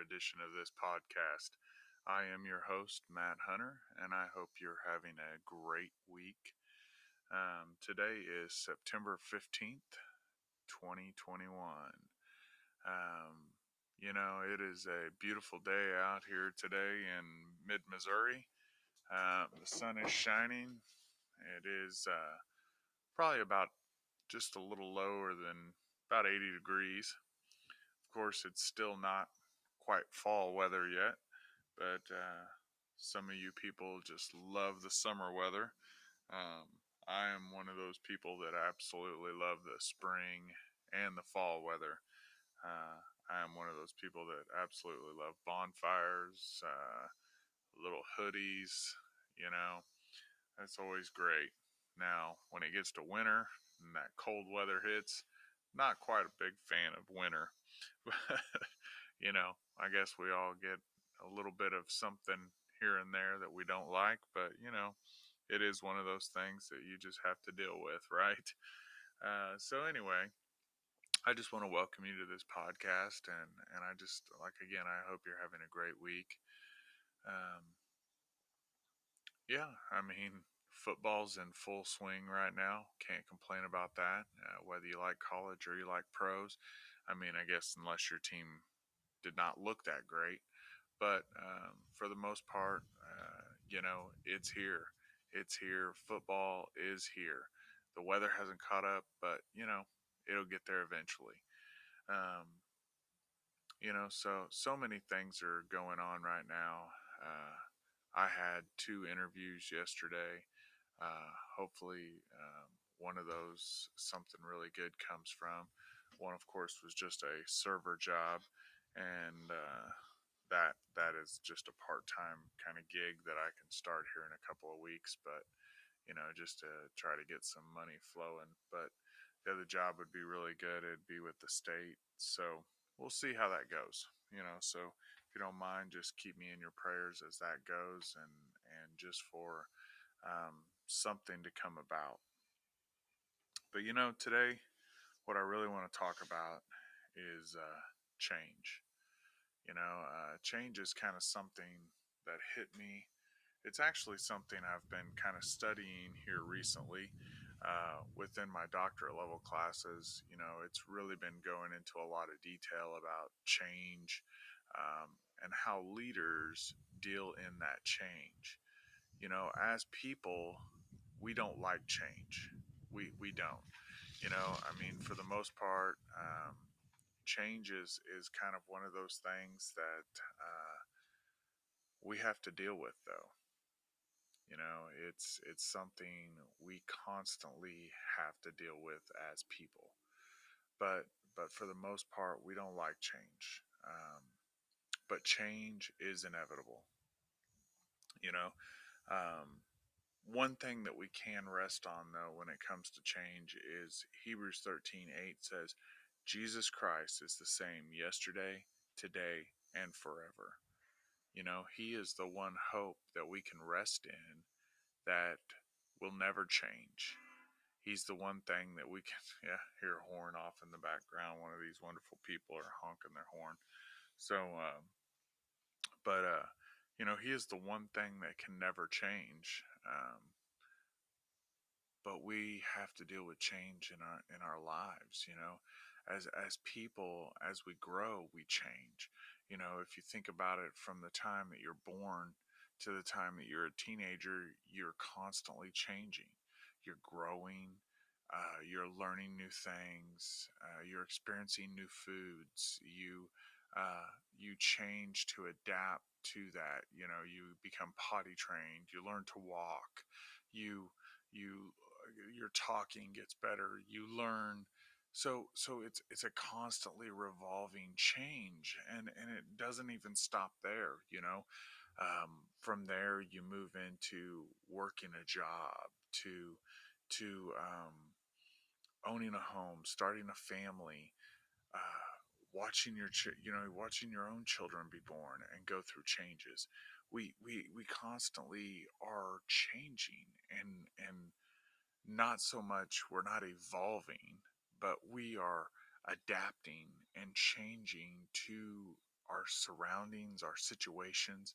edition of this podcast. I am your host, Matt Hunter, and I hope you're having a great week. Um, today is September 15th, 2021. Um, you know, it is a beautiful day out here today in mid Missouri. Uh, the sun is shining. It is uh, probably about just a little lower than about 80 degrees. Of course, it's still not quite fall weather yet, but uh, some of you people just love the summer weather. Um, I am one of those people that absolutely love the spring and the fall weather. Uh, I am one of those people that absolutely love bonfires, uh, little hoodies, you know, that's always great. Now, when it gets to winter and that cold weather hits, not quite a big fan of winter. you know, I guess we all get a little bit of something here and there that we don't like, but you know, it is one of those things that you just have to deal with, right? Uh, so anyway, I just want to welcome you to this podcast, and and I just like again, I hope you're having a great week. Um, yeah, I mean, football's in full swing right now. Can't complain about that. Uh, whether you like college or you like pros, I mean, I guess unless your team did not look that great, but um, for the most part, uh, you know, it's here. It's here. Football is here. The weather hasn't caught up, but you know, it'll get there eventually. Um, you know, so so many things are going on right now. Uh, I had two interviews yesterday. Uh, hopefully, um, one of those something really good comes from. One, of course, was just a server job, and uh, that that is just a part-time kind of gig that I can start here in a couple of weeks. But you know, just to try to get some money flowing. But the other job would be really good. It'd be with the state. So we'll see how that goes. You know, so if you don't mind, just keep me in your prayers as that goes, and and just for um, something to come about. But you know, today, what I really want to talk about is uh, change. You know, uh, change is kind of something that hit me. It's actually something I've been kind of studying here recently uh, within my doctorate level classes, you know, it's really been going into a lot of detail about change um, and how leaders deal in that change. You know, as people, we don't like change. We, we don't. You know, I mean, for the most part, um, change is, is kind of one of those things that uh, we have to deal with, though. You know, it's it's something we constantly have to deal with as people. But but for the most part, we don't like change. Um, but change is inevitable. You know, um, one thing that we can rest on though when it comes to change is Hebrews 13 8 says, Jesus Christ is the same yesterday, today, and forever. You know, He is the one hope that we can rest in that will never change. He's the one thing that we can, yeah, hear horn off in the background. One of these wonderful people are honking their horn. So, uh, but, uh, you know, He is the one thing that can never change. Um, but we have to deal with change in our in our lives you know as as people as we grow we change you know, if you think about it from the time that you're born to the time that you're a teenager, you're constantly changing. You're growing, uh, you're learning new things, uh, you're experiencing new foods. You uh, you change to adapt to that. You know, you become potty trained. You learn to walk. You you your talking gets better. You learn so so it's it's a constantly revolving change and and it doesn't even stop there you know? Um, from there you move into working a job to to um, owning a home starting a family uh, watching your ch- you know watching your own children be born and go through changes. We we we constantly are changing and and not so much we're not evolving but we are adapting and changing to our surroundings, our situations.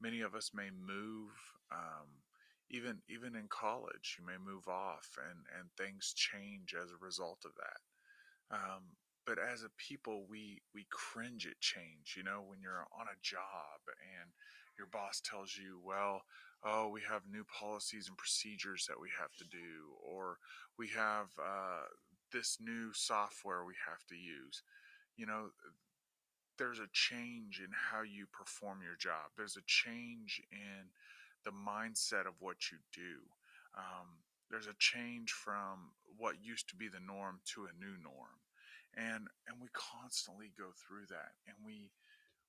Many of us may move. Um, even even in college, you may move off, and and things change as a result of that. Um, but as a people, we we cringe at change. You know, when you're on a job and your boss tells you, well, oh, we have new policies and procedures that we have to do, or we have uh, this new software we have to use. You know, there's a change in how you perform your job. There's a change in the mindset of what you do. Um, there's a change from what used to be the norm to a new norm, and and we constantly go through that, and we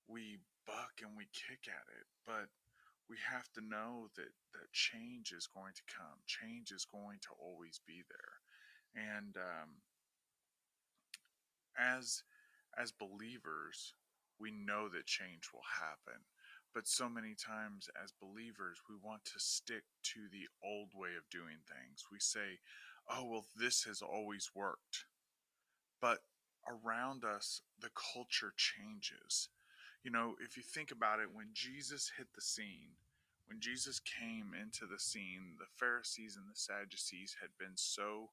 we buck and we kick at it, but we have to know that that change is going to come. Change is going to always be there, and um, as as believers, we know that change will happen. But so many times as believers, we want to stick to the old way of doing things. We say, oh, well, this has always worked. But around us, the culture changes. You know, if you think about it, when Jesus hit the scene, when Jesus came into the scene, the Pharisees and the Sadducees had been so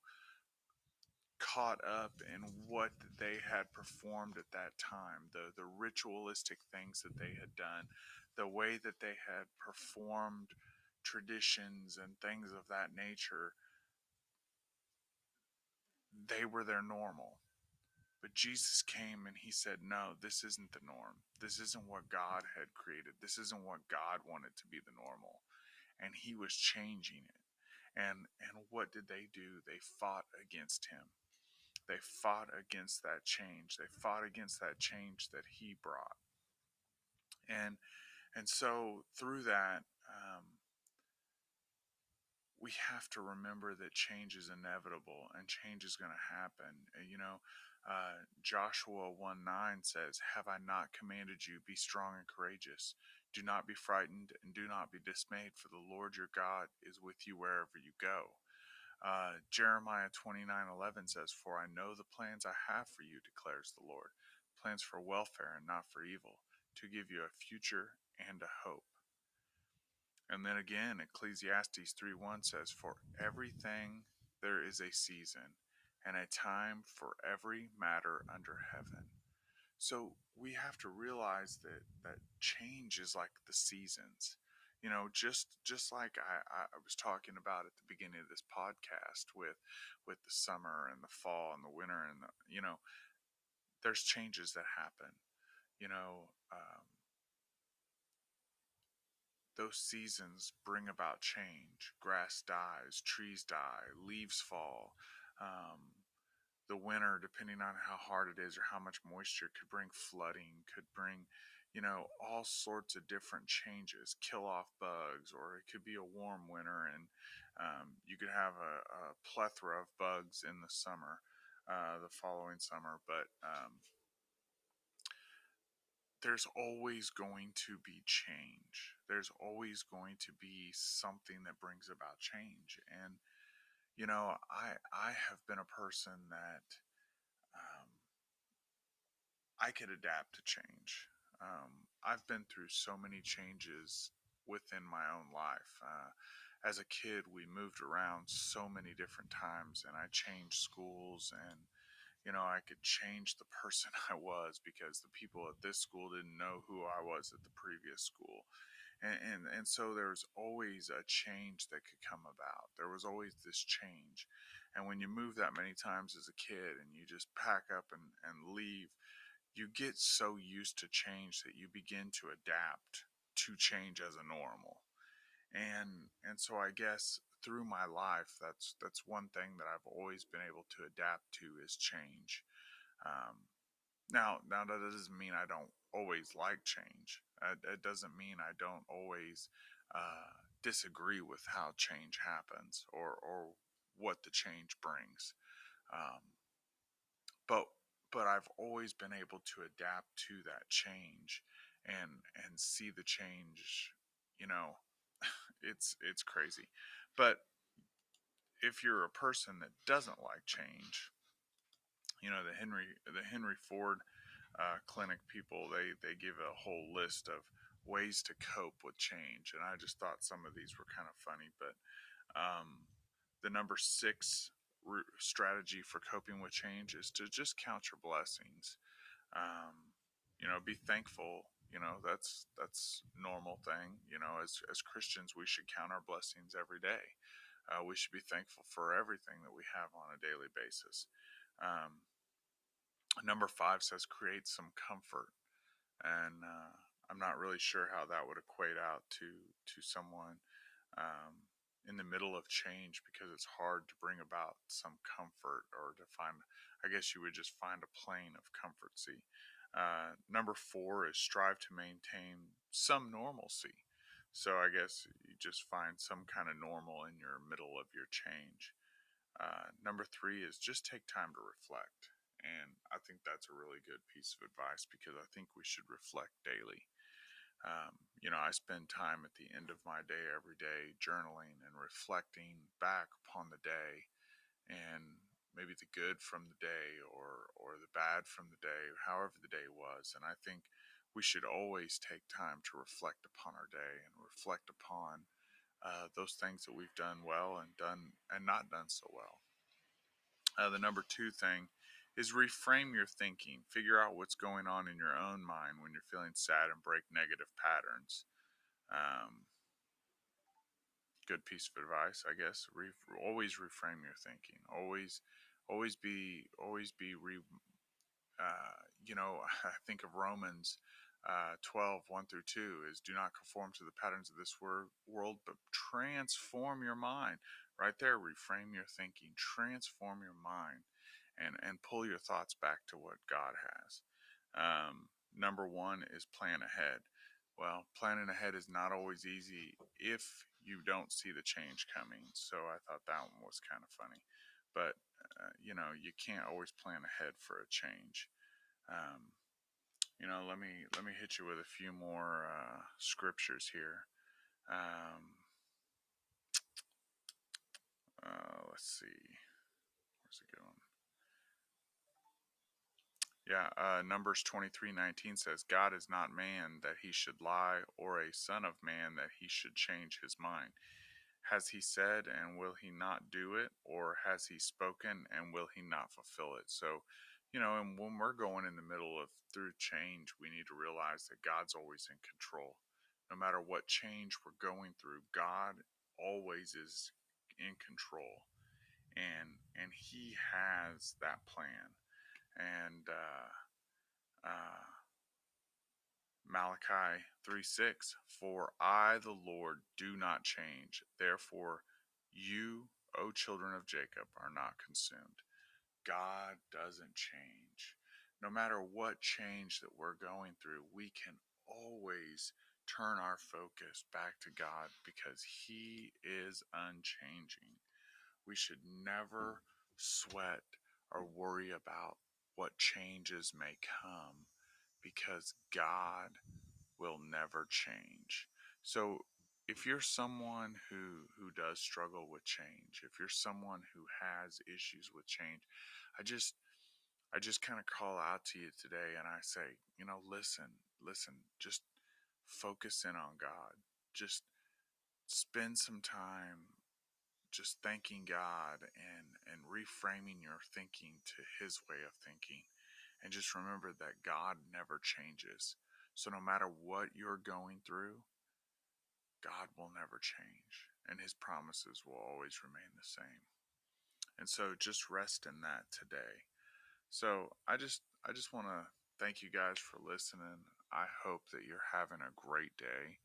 caught up in what they had performed at that time, the, the ritualistic things that they had done, the way that they had performed traditions and things of that nature, they were their normal. But Jesus came and he said, No, this isn't the norm. This isn't what God had created. This isn't what God wanted to be the normal. And he was changing it. And and what did they do? They fought against him. They fought against that change. They fought against that change that he brought. And and so through that, um, we have to remember that change is inevitable and change is going to happen. You know, uh, Joshua 1 9 says, Have I not commanded you, be strong and courageous? Do not be frightened and do not be dismayed, for the Lord your God is with you wherever you go. Uh, Jeremiah 29 11 says, For I know the plans I have for you, declares the Lord plans for welfare and not for evil, to give you a future and a hope. And then again, Ecclesiastes 3 1 says, For everything there is a season and a time for every matter under heaven. So we have to realize that, that change is like the seasons. You know, just just like I, I was talking about at the beginning of this podcast with with the summer and the fall and the winter and the you know, there's changes that happen. You know, um, those seasons bring about change. Grass dies, trees die, leaves fall. Um, the winter, depending on how hard it is or how much moisture, could bring flooding, could bring, you know, all sorts of different changes, kill off bugs, or it could be a warm winter and um, you could have a, a, plethora of bugs in the summer, uh, the following summer. But um, there's always going to be change. There's always going to be something that brings about change. And you know, I I have been a person that um, I could adapt to change. Um, I've been through so many changes within my own life. Uh, as a kid, we moved around so many different times, and I changed schools, and you know, I could change the person I was because the people at this school didn't know who I was at the previous school and, and and so there was always a change that could come about there was always this change and when you move that many times as a kid and you just pack up and, and leave you get so used to change that you begin to adapt to change as a normal. And and so i guess through my life that's that's one thing that i've always been able to adapt to is change. Um, now now that doesn't mean i don't always like change. It doesn't mean I don't always uh, disagree with how change happens or or what the change brings. Um, but but I've always been able to adapt to that change and and see the change. You know, it's it's crazy. But if you're a person that doesn't like change, you know the Henry the Henry Ford uh, clinic people, they, they give a whole list of ways to cope with change. And I just thought some of these were kind of funny. But um, the number six strategy for coping with change is to just count your blessings. Um, you know, be thankful. You know, that's that's normal thing. You know, as as Christians, we should count our blessings every day. Uh, we should be thankful for everything that we have on a daily basis. Um, number five says create some comfort, and uh, I'm not really sure how that would equate out to to someone um, in the middle of change because it's hard to bring about some comfort or to find. I guess you would just find a plane of comfort. See, uh, number four is strive to maintain some normalcy. So I guess you just find some kind of normal in your middle of your change. Uh, number three is just take time to reflect. And I think that's a really good piece of advice because I think we should reflect daily. Um, you know, I spend time at the end of my day every day journaling and reflecting back upon the day and maybe the good from the day or or the bad from the day, however the day was. And I think we should always take time to reflect upon our day and reflect upon uh, those things that we've done well and done and not done so well. Uh, the number two thing is reframe your thinking. Figure out what's going on in your own mind when you're feeling sad and break negative patterns. Um, good piece of advice, I guess. Re- always reframe your thinking. Always, always be, always be re. Uh, you know, I think of Romans uh, 12, 1 through 2 is do not conform to the patterns of this wor- world, but transform your mind. Right there, reframe your thinking, transform your mind, and, and pull your thoughts back to what God has. Um, number one is plan ahead. Well, planning ahead is not always easy if you don't see the change coming. So I thought that one was kind of funny. But, uh, you know, you can't always plan ahead for a change. Um, you know, let me let me hit you with a few more uh, scriptures here. Um, uh, let's see, where's it going? Yeah, uh, Numbers twenty three nineteen says, God is not man that he should lie, or a son of man that he should change his mind. Has he said, and will he not do it? Or has he spoken, and will he not fulfill it? So, you know, and when we're going in the middle of through change, we need to realize that God's always in control. No matter what change we're going through, God always is in control. And and he has that plan and uh, uh, Malachi 3 6, For I, the Lord, do not change. Therefore, you, O children of Jacob, are not consumed. God doesn't change. No matter what change that we're going through, we can always turn our focus back to God because He is unchanging. We should never sweat or worry about what changes may come because God will never change. So if you're someone who who does struggle with change, if you're someone who has issues with change, I just I just kind of call out to you today and I say, you know, listen, listen, just focus in on God. Just spend some time just thanking God and, and reframing your thinking to His way of thinking. And just remember that God never changes. So no matter what you're going through, God will never change and His promises will always remain the same. And so just rest in that today. So I just I just want to thank you guys for listening. I hope that you're having a great day.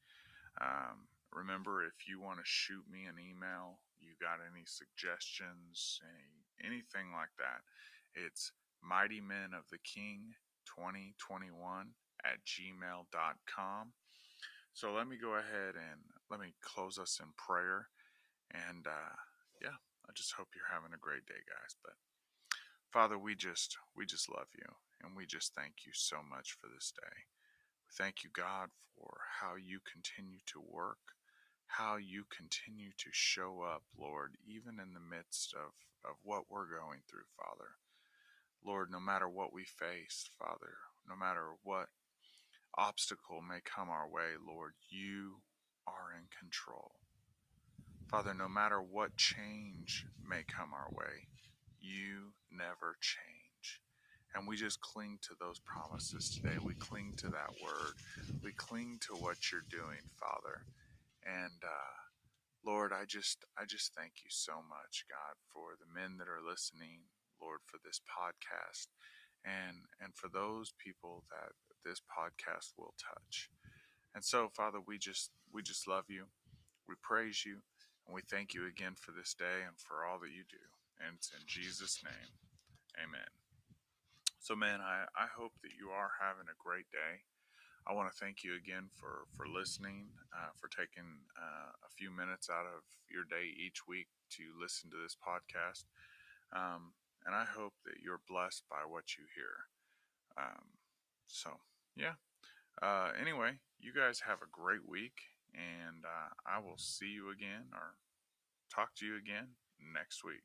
Um, remember, if you want to shoot me an email, you got any suggestions, any anything like that, it's mighty men of the king 2021 at gmail.com. So let me go ahead and let me close us in prayer. And uh, yeah, I just hope you're having a great day, guys. But Father, we just we just love you and we just thank you so much for this day. Thank you, God, for how you continue to work how you continue to show up, Lord, even in the midst of, of what we're going through, Father. Lord, no matter what we face, Father, no matter what obstacle may come our way, Lord, you are in control. Father, no matter what change may come our way, you never change. And we just cling to those promises today. We cling to that word. We cling to what you're doing, Father. And uh, Lord, I just I just thank you so much, God, for the men that are listening, Lord, for this podcast, and and for those people that this podcast will touch. And so, Father, we just we just love you. We praise you, and we thank you again for this day and for all that you do. And it's in Jesus' name. Amen. So, man, I, I hope that you are having a great day. I want to thank you again for, for listening, uh, for taking uh, a few minutes out of your day each week to listen to this podcast. Um, and I hope that you're blessed by what you hear. Um, so, yeah. Uh, anyway, you guys have a great week, and uh, I will see you again or talk to you again next week.